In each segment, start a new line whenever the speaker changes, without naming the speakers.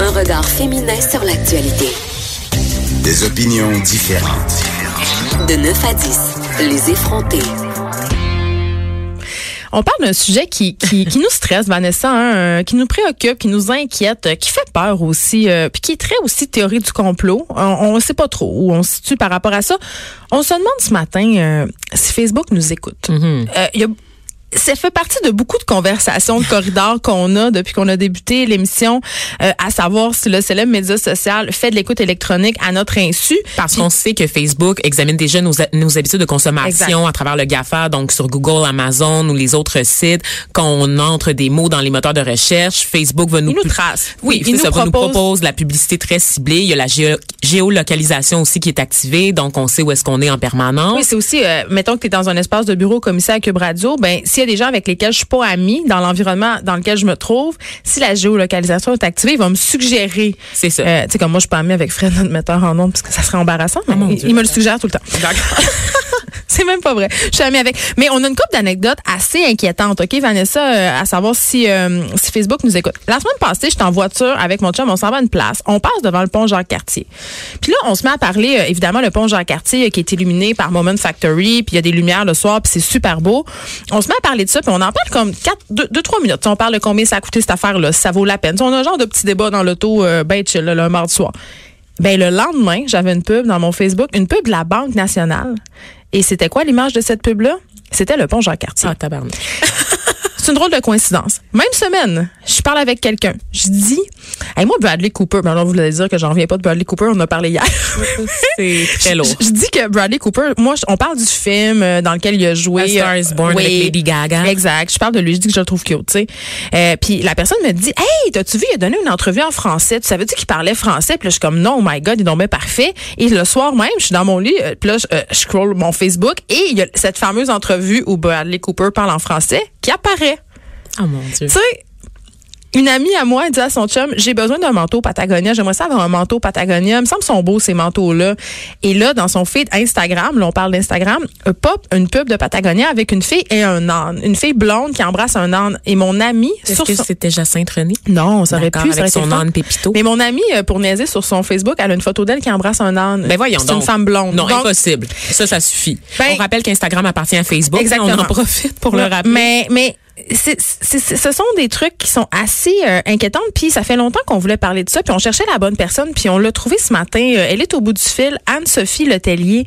Un regard féminin sur l'actualité.
Des opinions différentes.
De 9 à 10, les effrontés.
On parle d'un sujet qui, qui, qui, nous stresse, Vanessa, hein, euh, qui nous préoccupe, qui nous inquiète, euh, qui fait peur aussi, euh, puis qui est très aussi théorie du complot. On ne sait pas trop où on se situe par rapport à ça. On se demande ce matin si Facebook nous écoute.
Mm-hmm.
Il y a ça fait partie de beaucoup de conversations de corridor qu'on a depuis qu'on a débuté l'émission, euh, à savoir si le célèbre média social fait de l'écoute électronique à notre insu.
Parce qu'on sait que Facebook examine déjà nos, nos habitudes de consommation à travers le GAFA, donc sur Google, Amazon ou les autres sites. Quand on entre des mots dans les moteurs de recherche, Facebook va nous...
Il nous trace.
Oui, il nous, ça, propose... nous propose la publicité très ciblée. Il y a la géolocalisation aussi qui est activée, donc on sait où est-ce qu'on est en permanence.
Oui, c'est aussi, euh, mettons que tu es dans un espace de bureau commissaire à Cube Radio, ben si des gens avec lesquels je suis pas amie dans l'environnement dans lequel je me trouve, si la géolocalisation est activée, il va me suggérer.
C'est ça.
Euh, tu sais, comme moi, je suis pas amie avec Fred, notre metteur en nom, parce que ça serait embarrassant. Mais
Oh mon
il,
Dieu.
il me le suggère tout le temps. C'est même pas vrai. Je suis amie avec. Mais on a une couple d'anecdotes assez inquiétantes, OK, Vanessa, euh, à savoir si, euh, si Facebook nous écoute. La semaine passée, j'étais en voiture avec mon chum, on s'en va à une place. On passe devant le pont Jacques-Cartier. Puis là, on se met à parler, euh, évidemment, le pont Jacques-Cartier qui est illuminé par Moment Factory, puis il y a des lumières le soir, puis c'est super beau. On se met à parler de ça, puis on en parle comme 4, 2, 2 3 minutes. On parle de combien ça a coûté cette affaire-là, si ça vaut la peine. On a un genre de petit débat dans l'auto, euh, ben chill, le mardi soir. Ben le lendemain, j'avais une pub dans mon Facebook, une pub de la Banque nationale. Et c'était quoi l'image de cette pub-là? C'était le pont Jean-Cartier.
Ah, tabarnak.
C'est une drôle de coïncidence. Même semaine, je parle avec quelqu'un. Je dis, hey, moi, Bradley Cooper, ben là, vous voulez dire que j'en reviens pas de Bradley Cooper, on en a parlé hier.
C'est très lourd.
Je, je dis que Bradley Cooper, moi, je- on parle du film euh, dans lequel il a joué.
A Star is Born
Oui.
avec Lady Gaga.
Exact. Je parle de lui, je dis que je le trouve cute, tu sais. Euh, puis la personne me dit, hey, t'as-tu vu, il a donné une entrevue en français. Tu savais-tu qu'il parlait français? Puis là, je suis comme, non, oh my God, il bien parfait. Et le soir même, je suis dans mon lit, euh, puis là, je, euh, je scroll mon Facebook et il y a cette fameuse entrevue où Bradley Cooper parle en français qui apparaît.
Oh mon Dieu.
Tu sais, une amie à moi elle dit à son chum, j'ai besoin d'un manteau Patagonia. J'aimerais ça avoir un manteau Patagonia. Il me semble sont beaux, ces manteaux-là. Et là, dans son feed Instagram, là, on parle d'Instagram, pop une pub de Patagonia avec une fille et un âne. Une fille blonde qui embrasse un âne. Et mon ami,
Est-ce que
son...
c'était Jacinthe René?
Non, ça aurait pu, ça aurait
avec son âne Pépito.
Mais mon ami, euh, pour niaiser sur son Facebook, elle a une photo d'elle qui embrasse un âne.
Ben voyons
C'est
donc.
une femme blonde.
Non,
Donc,
impossible. Ça, ça suffit.
Ben-
on rappelle qu'Instagram appartient à Facebook.
Exactement.
On en profite pour le rappeler.
Mais, mais ce sont des trucs qui sont assez euh, inquiétants. Puis ça fait longtemps qu'on voulait parler de ça. Puis on cherchait la bonne personne. Puis on l'a trouvée ce matin. Euh, Elle est au bout du fil. Anne-Sophie Letellier,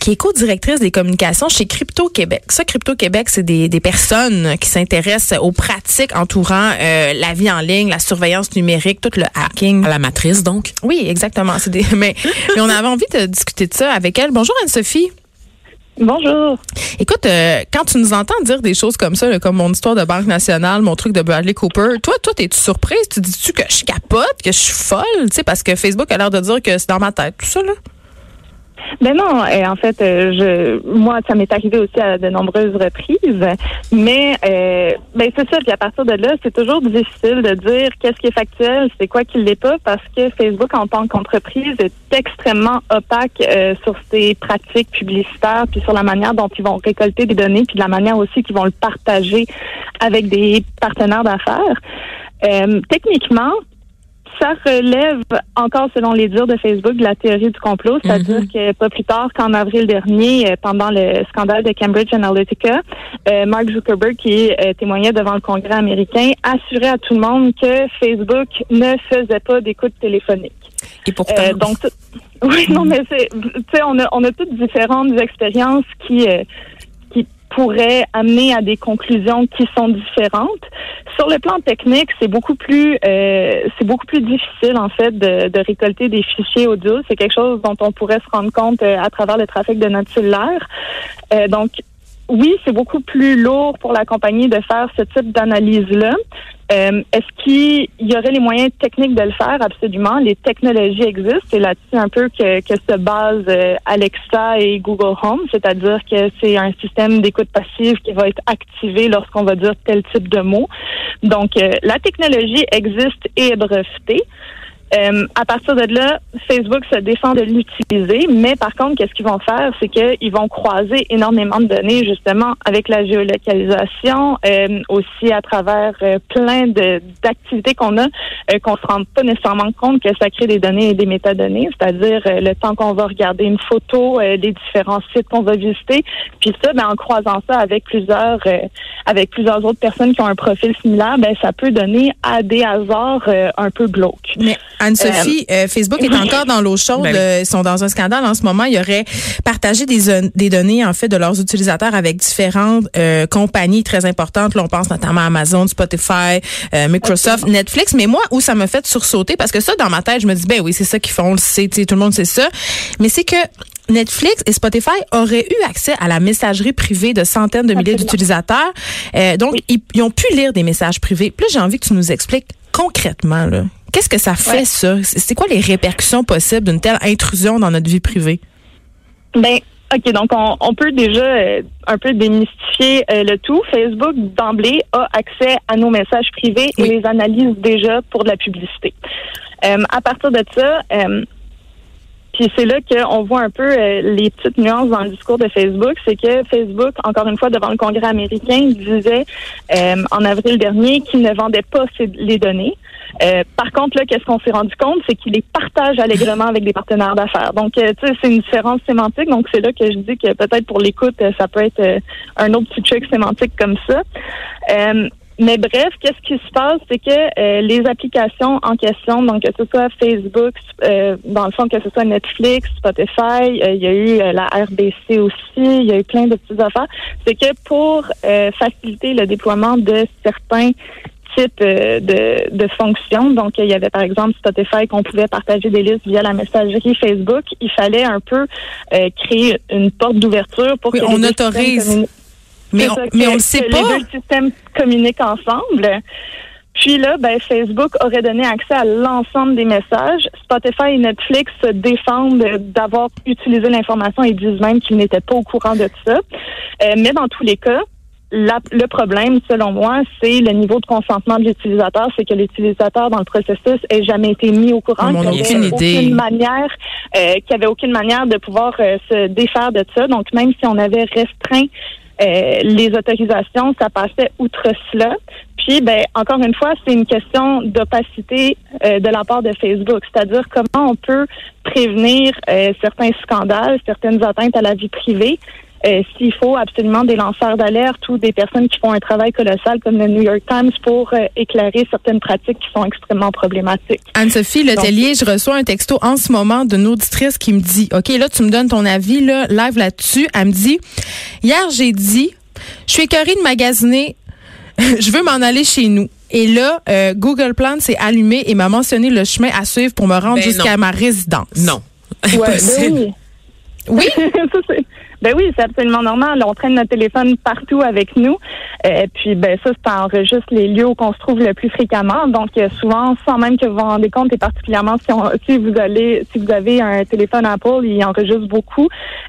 qui est co-directrice des communications chez Crypto Québec. Ça, Crypto Québec, c'est des, des personnes qui s'intéressent aux pratiques entourant euh, la vie en ligne, la surveillance numérique, tout le hacking.
À la matrice, donc?
Oui, exactement. C'est des, mais, mais on avait envie de discuter de ça avec elle. Bonjour Anne-Sophie.
Bonjour.
Écoute, euh, quand tu nous entends dire des choses comme ça, comme mon histoire de Banque nationale, mon truc de Bradley Cooper, toi, toi, t'es-tu surprise? Tu dis-tu que je capote, que je suis folle? Tu sais, parce que Facebook a l'air de dire que c'est dans ma tête, tout ça, là?
Ben non, euh, en fait, euh, je, moi, ça m'est arrivé aussi à de nombreuses reprises, mais euh, ben c'est ça. Puis à partir de là, c'est toujours difficile de dire qu'est-ce qui est factuel, c'est quoi qui l'est pas, parce que Facebook en tant qu'entreprise est extrêmement opaque euh, sur ses pratiques publicitaires, puis sur la manière dont ils vont récolter des données, puis de la manière aussi qu'ils vont le partager avec des partenaires d'affaires. Euh, techniquement, ça relève encore, selon les dires de Facebook, de la théorie du complot, c'est-à-dire que pas plus tard qu'en avril dernier, euh, pendant le scandale de Cambridge Analytica, euh, Mark Zuckerberg, qui euh, témoignait devant le Congrès américain, assurait à tout le monde que Facebook ne faisait pas d'écoute téléphonique.
Et pourtant,
Euh, donc, oui, non, mais c'est, tu sais, on a, on a toutes différentes expériences qui, qui pourraient amener à des conclusions qui sont différentes. Sur le plan technique, c'est beaucoup plus, euh, c'est beaucoup plus difficile en fait de, de récolter des fichiers audio. C'est quelque chose dont on pourrait se rendre compte euh, à travers le trafic de notre cellulaire. Euh, donc, oui, c'est beaucoup plus lourd pour la compagnie de faire ce type d'analyse-là. Euh, Est-ce qu'il y aurait les moyens techniques de le faire? Absolument. Les technologies existent. C'est là-dessus un peu que, se base euh, Alexa et Google Home, c'est-à-dire que c'est un système d'écoute passive qui va être activé lorsqu'on va dire tel type de mot. Donc, euh, la technologie existe et est brevetée. Euh, à partir de là, Facebook se défend de l'utiliser, mais par contre, qu'est-ce qu'ils vont faire, c'est qu'ils vont croiser énormément de données justement avec la géolocalisation, euh, aussi à travers euh, plein d'activités qu'on a, euh, qu'on se rend pas nécessairement compte que ça crée des données et des métadonnées, c'est-à-dire le temps qu'on va regarder une photo, les différents sites qu'on va visiter, puis ça, ben, en croisant ça avec plusieurs avec plusieurs autres personnes qui ont un profil similaire, ben ça peut donner à des hasards un peu glauques.
Anne-Sophie, euh, Facebook est encore dans l'eau chaude. Ben euh, ils sont dans un scandale en ce moment. Ils auraient partagé des, des données en fait de leurs utilisateurs avec différentes euh, compagnies très importantes. Là, on pense notamment à Amazon, Spotify, Microsoft, Netflix. Mais moi, où ça me fait sursauter, parce que ça, dans ma tête, je me dis, ben oui, c'est ça qu'ils font, on le sait, tout le monde sait ça. Mais c'est que Netflix et Spotify auraient eu accès à la messagerie privée de centaines de milliers d'utilisateurs. donc, ils, ils, ont pu lire des messages privés. Plus j'ai envie que tu nous expliques concrètement, là, Qu'est-ce que ça fait, ça? C'est quoi les répercussions possibles d'une telle intrusion dans notre vie privée?
Ben, OK, donc on, peut déjà euh, un peu démystifier euh, le tout. Facebook, d'emblée, a accès à nos messages privés et les analyse déjà pour de la publicité. Euh, à partir de ça, puis c'est là qu'on voit un peu les petites nuances dans le discours de Facebook. C'est que Facebook, encore une fois, devant le Congrès américain, disait en avril dernier qu'il ne vendait pas les données. Euh, par contre, là, qu'est-ce qu'on s'est rendu compte, c'est qu'il les partage allègrement avec des partenaires d'affaires. Donc, euh, tu sais, c'est une différence sémantique. Donc, c'est là que je dis que peut-être pour l'écoute, euh, ça peut être un autre petit truc sémantique comme ça. Mais bref, qu'est-ce qui se passe, c'est que les applications en question, donc que ce soit Facebook, dans le fond que ce soit Netflix, Spotify, il y a eu la RBC aussi, il y a eu plein de petites affaires, c'est que pour faciliter le déploiement de certains type euh, de, de fonctions. Donc, il y avait par exemple Spotify qu'on pouvait partager des listes via la messagerie Facebook. Il fallait un peu euh, créer une porte d'ouverture pour
que on autorise. Mais on, mais on le sait pas.
Les deux systèmes communiquent ensemble. Puis là, ben, Facebook aurait donné accès à l'ensemble des messages. Spotify et Netflix se défendent d'avoir utilisé l'information et disent même qu'ils n'étaient pas au courant de ça. Euh, mais dans tous les cas, le problème, selon moi, c'est le niveau de consentement de l'utilisateur. C'est que l'utilisateur dans le processus ait jamais été mis au courant,
qu'il n'y
avait aucune manière, euh, qu'il avait aucune manière de pouvoir euh, se défaire de ça. Donc, même si on avait restreint euh, les autorisations, ça passait outre cela. Puis, ben, encore une fois, c'est une question d'opacité euh, de la part de Facebook, c'est-à-dire comment on peut prévenir certains scandales, certaines atteintes à la vie privée euh, s'il faut absolument des lanceurs d'alerte ou des personnes qui font un travail colossal comme le New York Times pour euh, éclairer certaines pratiques qui sont extrêmement problématiques.
Anne-Sophie Letellier, je reçois un texto en ce moment d'une auditrice qui me dit, OK, là, tu me donnes ton avis, là, live là-dessus. Elle me dit, hier, j'ai dit, je suis écœurée de magasiner, je veux m'en aller chez nous. Et là, euh, Google Plan s'est allumé et m'a mentionné le chemin à suivre pour me rendre ben jusqu'à ma résidence.
Non.
Ouais, ben oui. Oui. Ben oui, c'est absolument normal. On traîne notre téléphone partout avec nous. Euh, puis ben ça, ça enregistre les lieux où on se trouve le plus fréquemment. Donc euh, souvent, sans même que vous vous rendez compte, et particulièrement si, si vous allez, si vous avez un téléphone Apple, il enregistre beaucoup.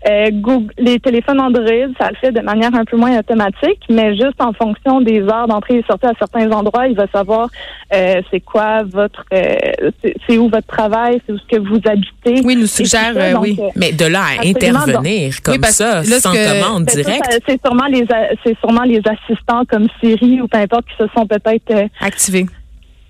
Euh, Google, les téléphones Android, ça le fait de manière un peu moins automatique, mais juste en fonction des heures d'entrée et sortie à certains endroits, il va savoir euh, c'est quoi votre, euh, c'est où votre travail, c'est où ce que vous habitez.
Oui, nous suggère, oui.
mais de là à intervenir comme ça sans commande directe.
C'est sûrement les c'est sûrement les assistants comme Siri ou peu importe qui se sont peut-être euh,
activés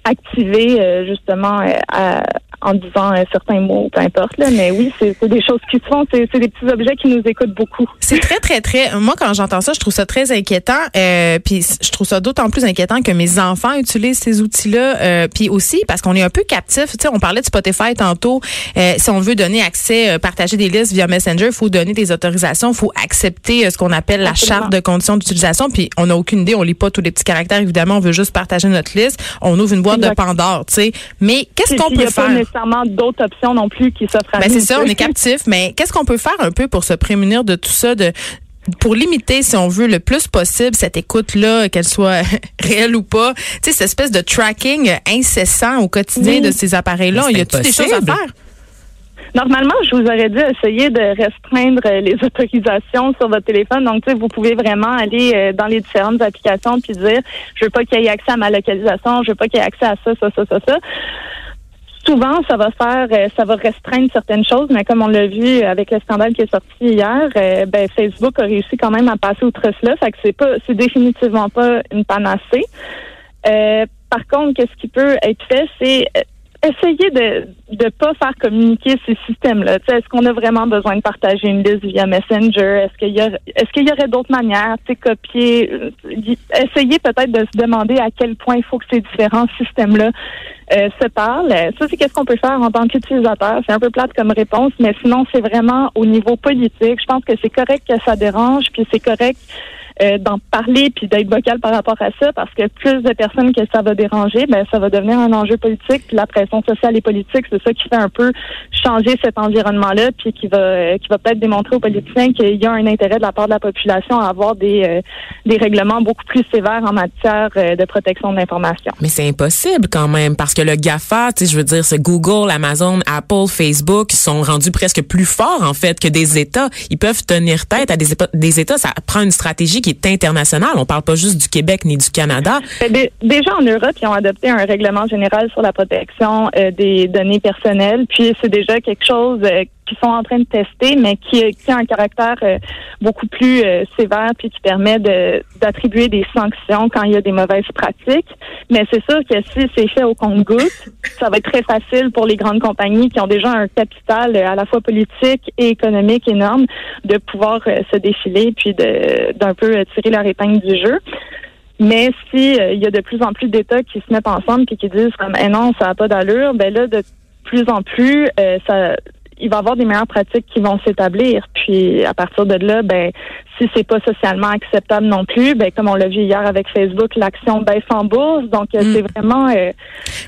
activés euh, justement euh, à, en disant euh, certains mots, peu importe. Là, mais oui, c'est des choses qui se font. C'est des petits objets qui nous écoutent beaucoup.
C'est très, très, très. Moi, quand j'entends ça, je trouve ça très inquiétant. Euh, puis je trouve ça d'autant plus inquiétant que mes enfants utilisent ces outils-là. Euh, puis aussi parce qu'on est un peu captif. Tu sais, on parlait de Spotify tantôt. Euh, si on veut donner accès, euh, partager des listes via Messenger, il faut donner des autorisations, il faut accepter ce qu'on appelle la charte de conditions d'utilisation. Puis on n'a aucune idée, on lit pas tous les petits caractères. Évidemment, on veut juste partager notre liste. On ouvre une boîte de Pandore. Tu sais, mais qu'est-ce qu'on peut faire?
Nécessairement d'autres options non plus qui s'offrent à
ben, C'est ça, on est captif, mais qu'est-ce qu'on peut faire un peu pour se prémunir de tout ça, de pour limiter, si on veut, le plus possible cette écoute-là, qu'elle soit réelle ou pas, tu sais, cette espèce de tracking incessant au quotidien de ces appareils-là, il y a-t-il des choses à faire?
Normalement, je vous aurais dit essayer de restreindre les autorisations sur votre téléphone. Donc, tu sais, vous pouvez vraiment aller euh, dans les différentes applications puis dire, je veux pas qu'il y ait accès à ma localisation, je veux pas qu'il y ait accès à ça, ça, ça, ça, ça souvent, ça va faire, euh, ça va restreindre certaines choses, mais comme on l'a vu avec le scandale qui est sorti hier, euh, ben, Facebook a réussi quand même à passer outre cela. Fait que c'est pas, c'est définitivement pas une panacée. Euh, par contre, qu'est-ce qui peut être fait, c'est essayer de ne pas faire communiquer ces systèmes-là. Est-ce qu'on a vraiment besoin de partager une liste via Messenger? Est-ce qu'il y, qu'il y aurait d'autres manières? Copier, euh, essayer peut-être de se demander à quel point il faut que ces différents systèmes-là euh, se parlent. Ça, c'est qu'est-ce qu'on peut faire en tant qu'utilisateur? C'est un peu plate comme réponse, mais sinon, c'est vraiment au niveau politique. Je pense que c'est correct que ça dérange, puis c'est correct euh, d'en parler puis d'être vocal par rapport à ça parce que plus de personnes que ça va déranger, ben ça va devenir un enjeu politique. Puis la pression sociale et politique, c'est ça qui fait un peu changer cet environnement-là puis qui va euh, qui va peut-être démontrer aux politiciens qu'il y a un intérêt de la part de la population à avoir des euh, des règlements beaucoup plus sévères en matière de protection de l'information.
Mais c'est impossible quand même parce que le Gafa, tu sais, je veux dire, c'est Google, Amazon, Apple, Facebook sont rendus presque plus forts en fait que des États. Ils peuvent tenir tête à des, États. Ça prend une stratégie est international. On parle pas juste du Québec ni du Canada.
Ben, déjà en Europe, ils ont adopté un règlement général sur la protection euh, des données personnelles. Puis c'est déjà quelque chose euh, qui sont en train de tester, mais qui, qui a un caractère euh, beaucoup plus euh, sévère puis qui permet de, d'attribuer des sanctions quand il y a des mauvaises pratiques. Mais c'est sûr que si c'est fait au compte-goutte, ça va être très facile pour les grandes compagnies qui ont déjà un capital euh, à la fois politique et économique énorme de pouvoir se défiler puis d'un peu tirer leur épingle du jeu. Mais si il y a de plus en plus d'États qui se mettent ensemble puis qui disent comme eh non, ça n'a pas d'allure, ben là de plus en plus, ça, il va y avoir des meilleures pratiques qui vont s'établir. Puis à partir de là, ben si c'est pas socialement acceptable non plus, ben comme on l'a vu hier avec Facebook, l'action baisse en bourse. Donc euh, mm. c'est vraiment. Euh,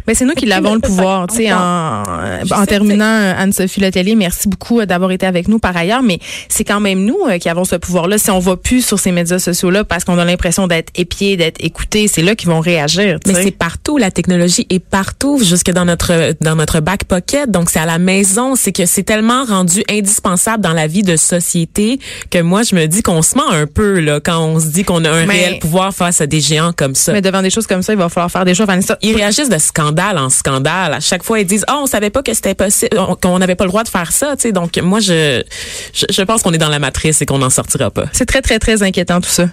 Mais c'est nous qui l'avons le pouvoir, tu sais. En, en terminant, Anne-Sophie Letellier, merci beaucoup euh, d'avoir été avec nous par ailleurs. Mais c'est quand même nous qui avons ce pouvoir-là. Si on va plus sur ces médias sociaux-là parce qu'on a l'impression d'être épié, d'être écouté, c'est là qu'ils vont réagir.
Mais c'est partout. La technologie est partout, jusque dans notre dans notre back pocket. Donc c'est à la maison. C'est que c'est tellement rendu indispensable dans la vie de société que moi je me dis qu'on on se ment un peu là quand on se dit qu'on a un réel pouvoir face à des géants comme ça.
Mais devant des choses comme ça, il va falloir faire des choses. Vanessa.
Ils réagissent de scandale en scandale. À chaque fois, ils disent "Oh, on savait pas que c'était possible, qu'on n'avait pas le droit de faire ça." Tu sais, donc moi, je, je, je pense qu'on est dans la matrice et qu'on n'en sortira pas.
C'est très très très inquiétant tout ça.